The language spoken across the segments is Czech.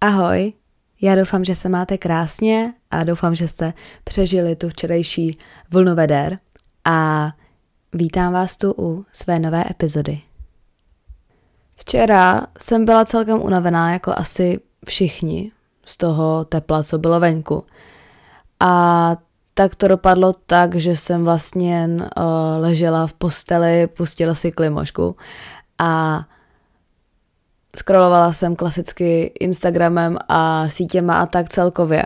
Ahoj, já doufám, že se máte krásně a doufám, že jste přežili tu včerejší vlnoveder a vítám vás tu u své nové epizody. Včera jsem byla celkem unavená, jako asi všichni, z toho tepla, co bylo venku. A tak to dopadlo tak, že jsem vlastně uh, ležela v posteli, pustila si klimošku a scrollovala jsem klasicky Instagramem a sítěma a tak celkově.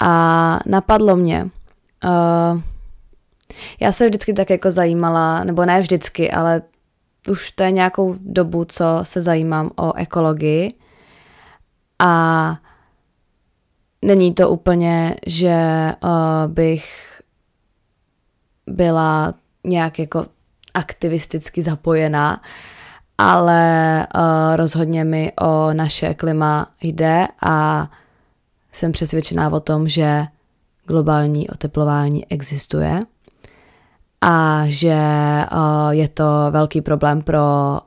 A napadlo mě, uh, já se vždycky tak jako zajímala, nebo ne vždycky, ale už to je nějakou dobu, co se zajímám o ekologii a není to úplně, že uh, bych byla nějak jako aktivisticky zapojená, ale uh, rozhodně mi o naše klima jde a jsem přesvědčená o tom, že globální oteplování existuje a že uh, je to velký problém pro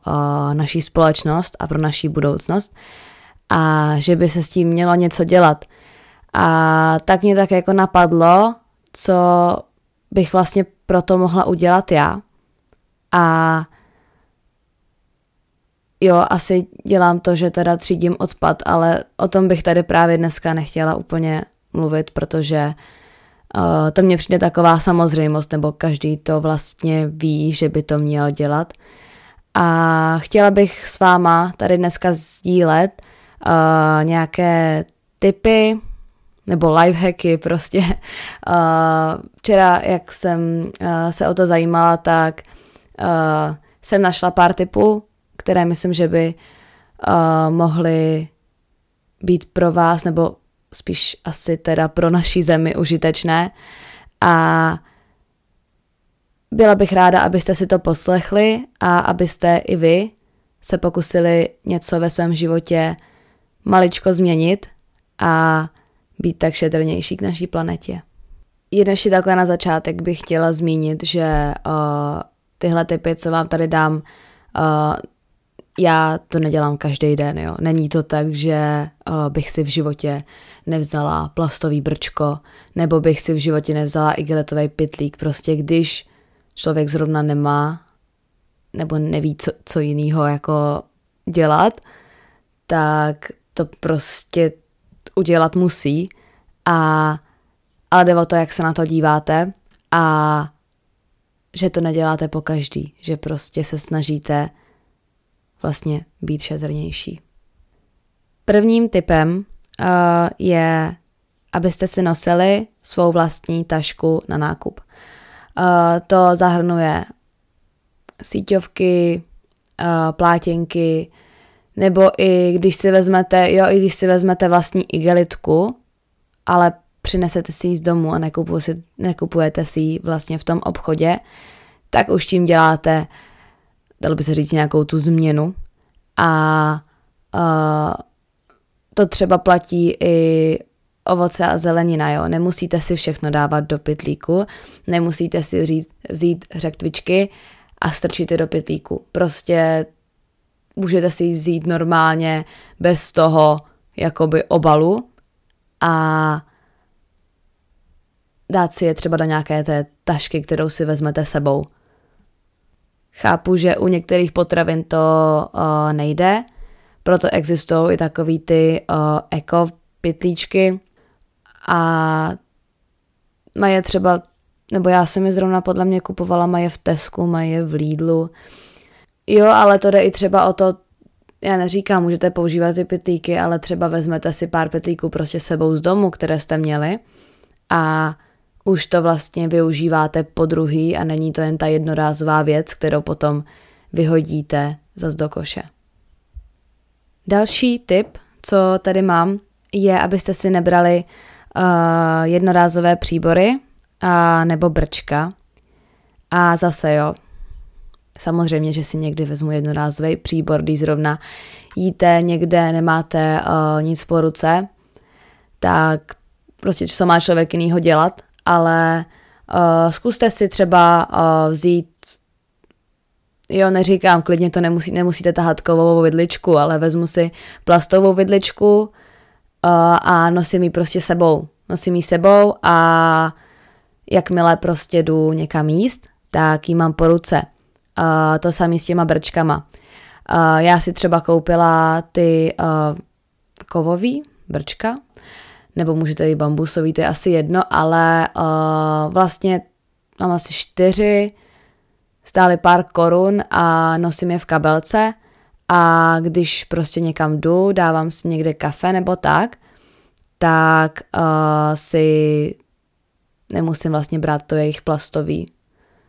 uh, naší společnost a pro naší budoucnost a že by se s tím mělo něco dělat. A tak mě tak jako napadlo, co bych vlastně proto mohla udělat já. A jo, asi dělám to, že teda třídím odpad, ale o tom bych tady právě dneska nechtěla úplně mluvit, protože uh, to mně přijde taková samozřejmost, nebo každý to vlastně ví, že by to měl dělat. A chtěla bych s váma tady dneska sdílet uh, nějaké typy nebo lifehacky prostě. Uh, včera, jak jsem uh, se o to zajímala, tak uh, jsem našla pár typů, které myslím, že by uh, mohly být pro vás, nebo spíš asi teda pro naší zemi užitečné. A byla bych ráda, abyste si to poslechli a abyste i vy se pokusili něco ve svém životě maličko změnit a být tak šetrnější k naší planetě. Jen ještě takhle na začátek bych chtěla zmínit, že uh, tyhle typy, co vám tady dám, uh, já to nedělám každý den, jo. Není to tak, že uh, bych si v životě nevzala plastový brčko, nebo bych si v životě nevzala igeletový pitlík. Prostě když člověk zrovna nemá, nebo neví, co, co jiného jako dělat, tak to prostě udělat musí. A, ale jde o to, jak se na to díváte a že to neděláte po každý, že prostě se snažíte vlastně být šetrnější. Prvním typem uh, je, abyste si nosili svou vlastní tašku na nákup. Uh, to zahrnuje síťovky, uh, plátěnky, nebo i když si vezmete, jo, i když si vezmete vlastní igelitku, ale přinesete si ji z domu a nekupujete, nekupujete si ji vlastně v tom obchodě, tak už tím děláte, dalo by se říct, nějakou tu změnu. A uh, to třeba platí i ovoce a zelenina, jo. Nemusíte si všechno dávat do pytlíku, nemusíte si vzít, vzít řektvičky a strčit je do pytlíku. Prostě můžete si ji vzít normálně bez toho jakoby obalu a dát si je třeba do nějaké té tašky, kterou si vezmete sebou. Chápu, že u některých potravin to uh, nejde, proto existují i takový ty uh, eko pytlíčky a mají třeba, nebo já jsem je zrovna podle mě kupovala, mají v Tesku, mají v Lidlu. Jo, ale to jde i třeba o to, já neříkám, můžete používat ty pytlíky, ale třeba vezmete si pár pytlíků prostě sebou z domu, které jste měli a už to vlastně využíváte po druhý a není to jen ta jednorázová věc, kterou potom vyhodíte zas do koše. Další tip, co tady mám, je, abyste si nebrali uh, jednorázové příbory a nebo brčka. A zase jo, samozřejmě, že si někdy vezmu jednorázový příbor, když zrovna jíte někde, nemáte uh, nic po ruce, tak prostě co má člověk jinýho dělat, ale uh, zkuste si třeba uh, vzít Jo, neříkám, klidně to nemusí, nemusíte tahat kovovou vidličku, ale vezmu si plastovou vidličku, a nosím ji prostě sebou. Nosím ji sebou a jakmile prostě jdu někam jíst, tak ji mám po ruce. Uh, to samý s těma brčkama. Uh, já si třeba koupila ty uh, kovový brčka, nebo můžete i bambusový, to je asi jedno, ale uh, vlastně mám asi čtyři, stály pár korun a nosím je v kabelce. A když prostě někam jdu, dávám si někde kafe nebo tak, tak uh, si nemusím vlastně brát to jejich plastový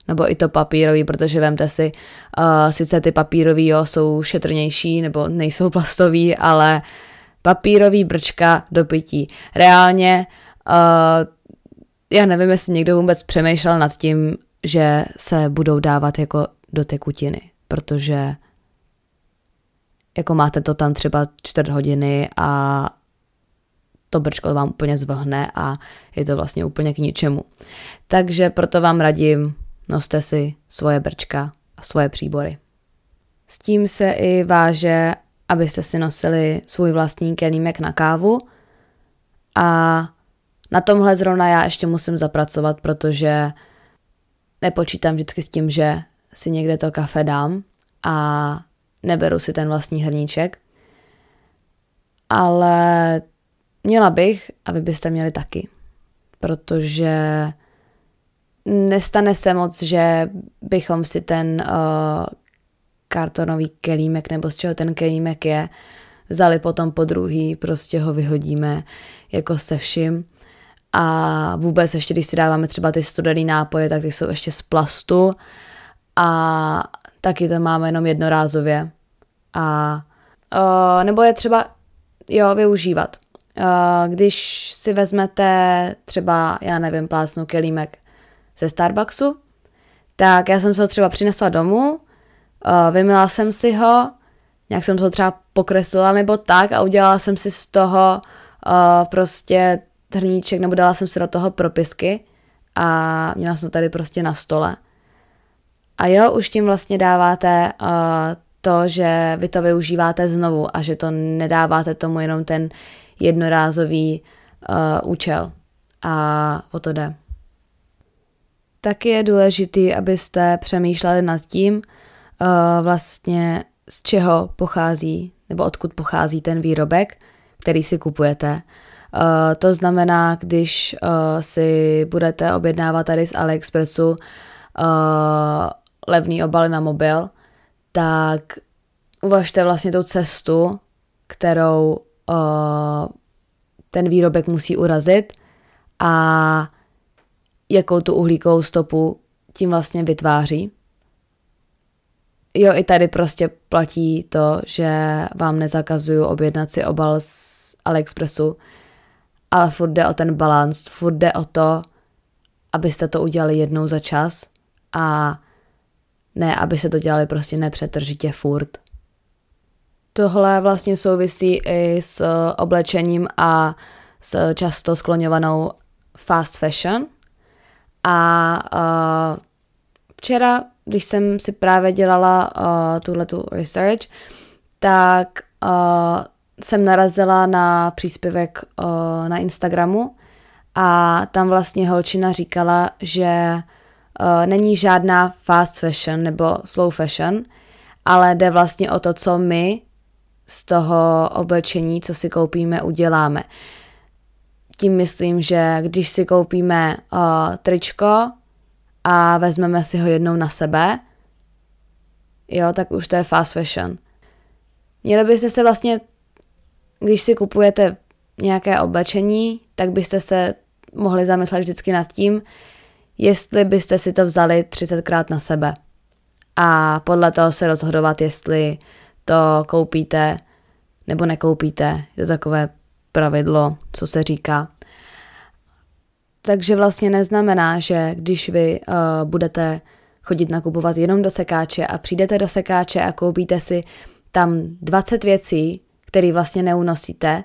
nebo i to papírový, protože vemte si, uh, sice ty papírový jo, jsou šetrnější nebo nejsou plastový, ale papírový brčka do pití. Reálně uh, já nevím, jestli někdo vůbec přemýšlel nad tím, že se budou dávat jako do tekutiny, protože jako máte to tam třeba čtvrt hodiny a to brčko vám úplně zvlhne a je to vlastně úplně k ničemu. Takže proto vám radím, noste si svoje brčka a svoje příbory. S tím se i váže, abyste si nosili svůj vlastní kelímek na kávu a na tomhle zrovna já ještě musím zapracovat, protože nepočítám vždycky s tím, že si někde to kafe dám a neberu si ten vlastní hrníček. Ale měla bych a vy byste měli taky. Protože nestane se moc, že bychom si ten uh, kartonový kelímek nebo z čeho ten kelímek je, vzali potom po druhý, prostě ho vyhodíme jako se vším. A vůbec ještě, když si dáváme třeba ty studený nápoje, tak ty jsou ještě z plastu a taky to máme jenom jednorázově. A uh, nebo je třeba jo, využívat. Uh, když si vezmete třeba, já nevím, plásnu kelímek ze Starbucksu, tak já jsem se ho třeba přinesla domů, uh, vymila jsem si ho, nějak jsem to třeba pokreslila nebo tak a udělala jsem si z toho uh, prostě hrníček nebo dala jsem si do toho propisky a měla jsem to tady prostě na stole. A jo, už tím vlastně dáváte uh, to, že vy to využíváte znovu a že to nedáváte tomu jenom ten jednorázový uh, účel. A o to jde. Taky je důležitý, abyste přemýšleli nad tím, uh, vlastně z čeho pochází nebo odkud pochází ten výrobek, který si kupujete. Uh, to znamená, když uh, si budete objednávat tady z AliExpressu uh, levný obaly na mobil, tak uvažte vlastně tou cestu, kterou uh, ten výrobek musí urazit a jakou tu uhlíkovou stopu tím vlastně vytváří. Jo, i tady prostě platí to, že vám nezakazuju objednat si obal z AliExpressu, ale furt jde o ten balans, furt jde o to, abyste to udělali jednou za čas a ne, aby se to dělali prostě nepřetržitě furt. Tohle vlastně souvisí i s oblečením a s často skloňovanou fast fashion. A uh, včera, když jsem si právě dělala uh, tuhle tu research, tak uh, jsem narazila na příspěvek uh, na Instagramu a tam vlastně holčina říkala, že uh, není žádná fast fashion nebo slow fashion, ale jde vlastně o to, co my z toho oblečení, co si koupíme, uděláme. Tím myslím, že když si koupíme uh, tričko a vezmeme si ho jednou na sebe, jo, tak už to je fast fashion. Měli byste se vlastně, když si kupujete nějaké oblečení, tak byste se mohli zamyslet vždycky nad tím, jestli byste si to vzali 30krát na sebe. A podle toho se rozhodovat, jestli to koupíte nebo nekoupíte. Je to takové pravidlo, co se říká. Takže vlastně neznamená, že když vy uh, budete chodit nakupovat jenom do sekáče a přijdete do sekáče a koupíte si tam 20 věcí, které vlastně neunosíte,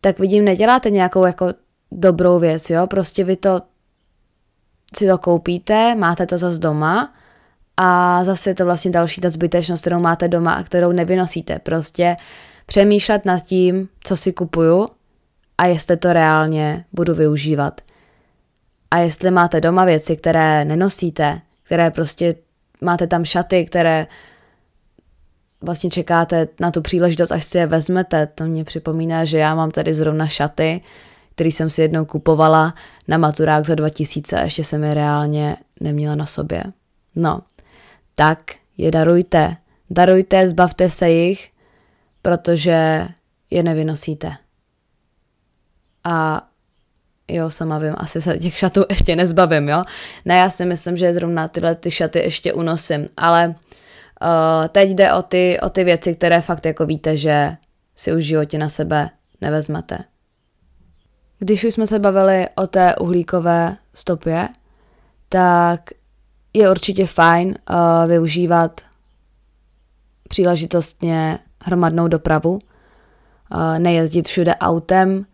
tak vidím, neděláte nějakou jako dobrou věc, jo? Prostě vy to si to koupíte, máte to zase doma a zase je to vlastně další ta zbytečnost, kterou máte doma a kterou nevynosíte. Prostě přemýšlet nad tím, co si kupuju a jestli to reálně budu využívat. A jestli máte doma věci, které nenosíte, které prostě máte tam šaty, které vlastně čekáte na tu příležitost, až si je vezmete. To mě připomíná, že já mám tady zrovna šaty, který jsem si jednou kupovala na maturák za 2000 a ještě jsem je reálně neměla na sobě. No, tak je darujte. Darujte, zbavte se jich, protože je nevynosíte. A jo, sama vím, asi se těch šatů ještě nezbavím, jo. Ne, já si myslím, že zrovna tyhle ty šaty ještě unosím, ale uh, teď jde o ty, o ty věci, které fakt jako víte, že si už životě na sebe nevezmete. Když už jsme se bavili o té uhlíkové stopě, tak je určitě fajn uh, využívat příležitostně hromadnou dopravu, uh, nejezdit všude autem,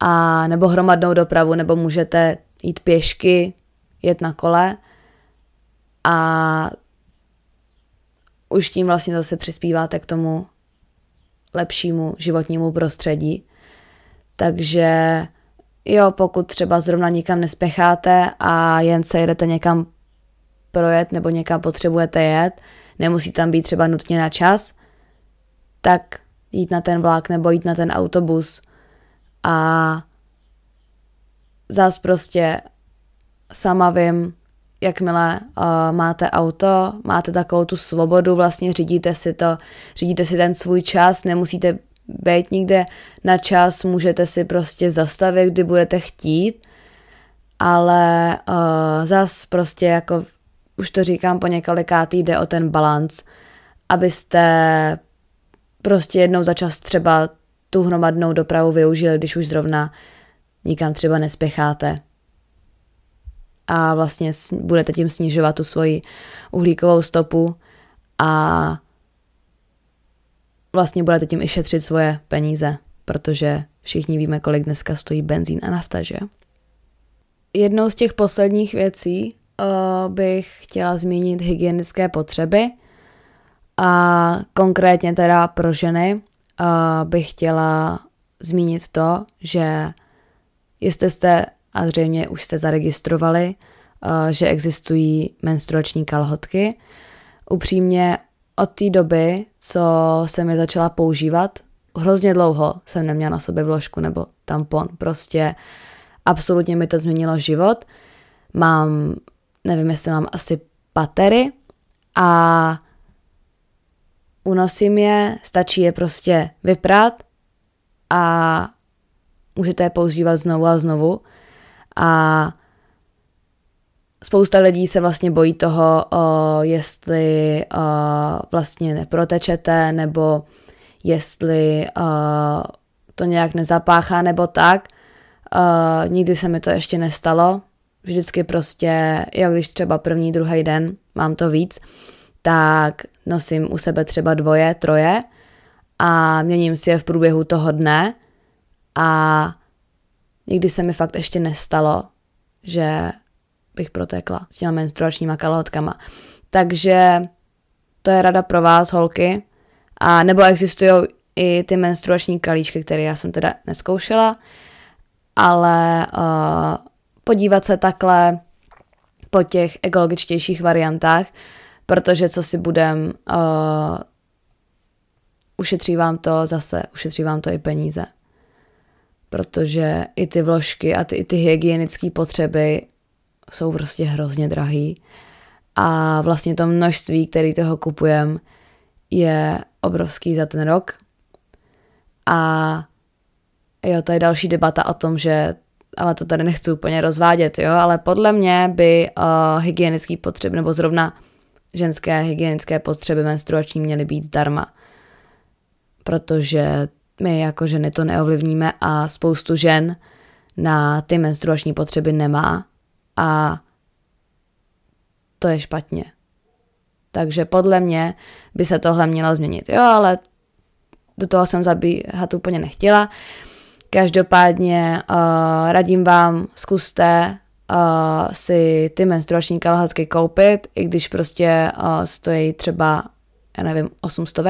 a nebo hromadnou dopravu, nebo můžete jít pěšky, jet na kole a už tím vlastně zase přispíváte k tomu lepšímu životnímu prostředí. Takže jo, pokud třeba zrovna nikam nespěcháte a jen se jedete někam projet nebo někam potřebujete jet, nemusí tam být třeba nutně na čas, tak jít na ten vlak nebo jít na ten autobus a zás prostě sama vím, jakmile uh, máte auto, máte takovou tu svobodu, vlastně řídíte si to, řídíte si ten svůj čas, nemusíte být nikde na čas, můžete si prostě zastavit, kdy budete chtít, ale uh, zas prostě jako už to říkám po několikátý, jde o ten balans, abyste prostě jednou za čas třeba tu hromadnou dopravu využili, když už zrovna nikam třeba nespěcháte. A vlastně budete tím snižovat tu svoji uhlíkovou stopu a vlastně budete tím i šetřit svoje peníze, protože všichni víme, kolik dneska stojí benzín a nafta, že? Jednou z těch posledních věcí uh, bych chtěla zmínit hygienické potřeby a konkrétně teda pro ženy uh, bych chtěla zmínit to, že jestli jste, a zřejmě už jste zaregistrovali, uh, že existují menstruační kalhotky, upřímně od té doby, co jsem je začala používat, hrozně dlouho jsem neměla na sobě vložku nebo tampon. Prostě absolutně mi to změnilo život. Mám, nevím, jestli mám asi patery a unosím je, stačí je prostě vyprat a můžete je používat znovu a znovu. A spousta lidí se vlastně bojí toho, o, jestli o, vlastně neprotečete, nebo jestli o, to nějak nezapáchá, nebo tak. O, nikdy se mi to ještě nestalo. Vždycky prostě, jo, když třeba první, druhý den mám to víc, tak nosím u sebe třeba dvoje, troje a měním si je v průběhu toho dne a nikdy se mi fakt ještě nestalo, že bych protekla s těma menstruačníma kalhotkama. Takže to je rada pro vás, holky. A nebo existují i ty menstruační kalíčky, které já jsem teda neskoušela, ale uh, podívat se takhle po těch ekologičtějších variantách, protože co si budem, uh, ušetří vám to zase, ušetří vám to i peníze. Protože i ty vložky a ty, i ty hygienické potřeby jsou prostě hrozně drahý. A vlastně to množství, který toho kupujem, je obrovský za ten rok. A jo, to je další debata o tom, že ale to tady nechci úplně rozvádět, jo, ale podle mě by uh, hygienický potřeby, nebo zrovna ženské hygienické potřeby menstruační měly být zdarma. Protože my jako ženy to neovlivníme a spoustu žen na ty menstruační potřeby nemá a to je špatně. Takže podle mě by se tohle mělo změnit. Jo, ale do toho jsem zabíhat úplně nechtěla. Každopádně uh, radím vám, zkuste uh, si ty menstruační kalhotky koupit, i když prostě uh, stojí třeba, já nevím, 800,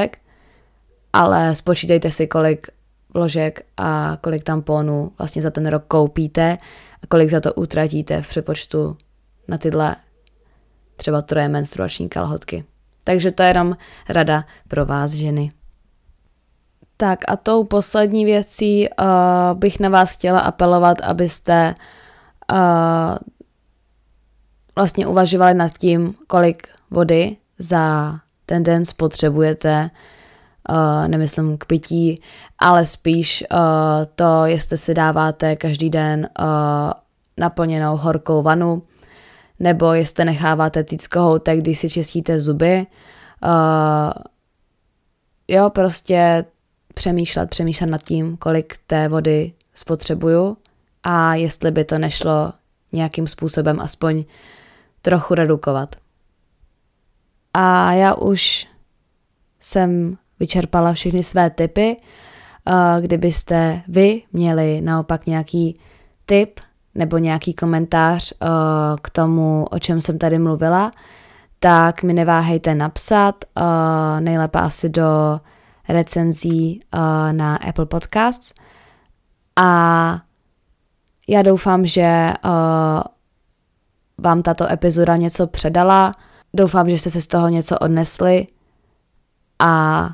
ale spočítejte si, kolik vložek a kolik tamponů vlastně za ten rok koupíte a kolik za to utratíte v přepočtu na tyhle třeba troje menstruační kalhotky. Takže to je jenom rada pro vás ženy. Tak a tou poslední věcí uh, bych na vás chtěla apelovat, abyste uh, vlastně uvažovali nad tím, kolik vody za ten den spotřebujete, uh, nemyslím k pití, ale spíš uh, to, jestli si dáváte každý den uh, naplněnou horkou vanu, nebo jestli necháváte týct kohoutek, když si čistíte zuby. Uh, jo, prostě přemýšlet, přemýšlet nad tím, kolik té vody spotřebuju a jestli by to nešlo nějakým způsobem aspoň trochu redukovat. A já už jsem vyčerpala všechny své typy. Kdybyste vy měli naopak nějaký tip nebo nějaký komentář k tomu, o čem jsem tady mluvila, tak mi neváhejte napsat, nejlépe asi do recenzí na Apple Podcasts. A já doufám, že vám tato epizoda něco předala. Doufám, že jste se z toho něco odnesli. A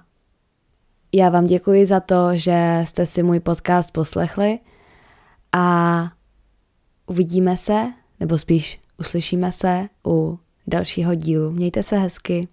já vám děkuji za to, že jste si můj podcast poslechli. A uvidíme se, nebo spíš uslyšíme se u dalšího dílu. Mějte se hezky.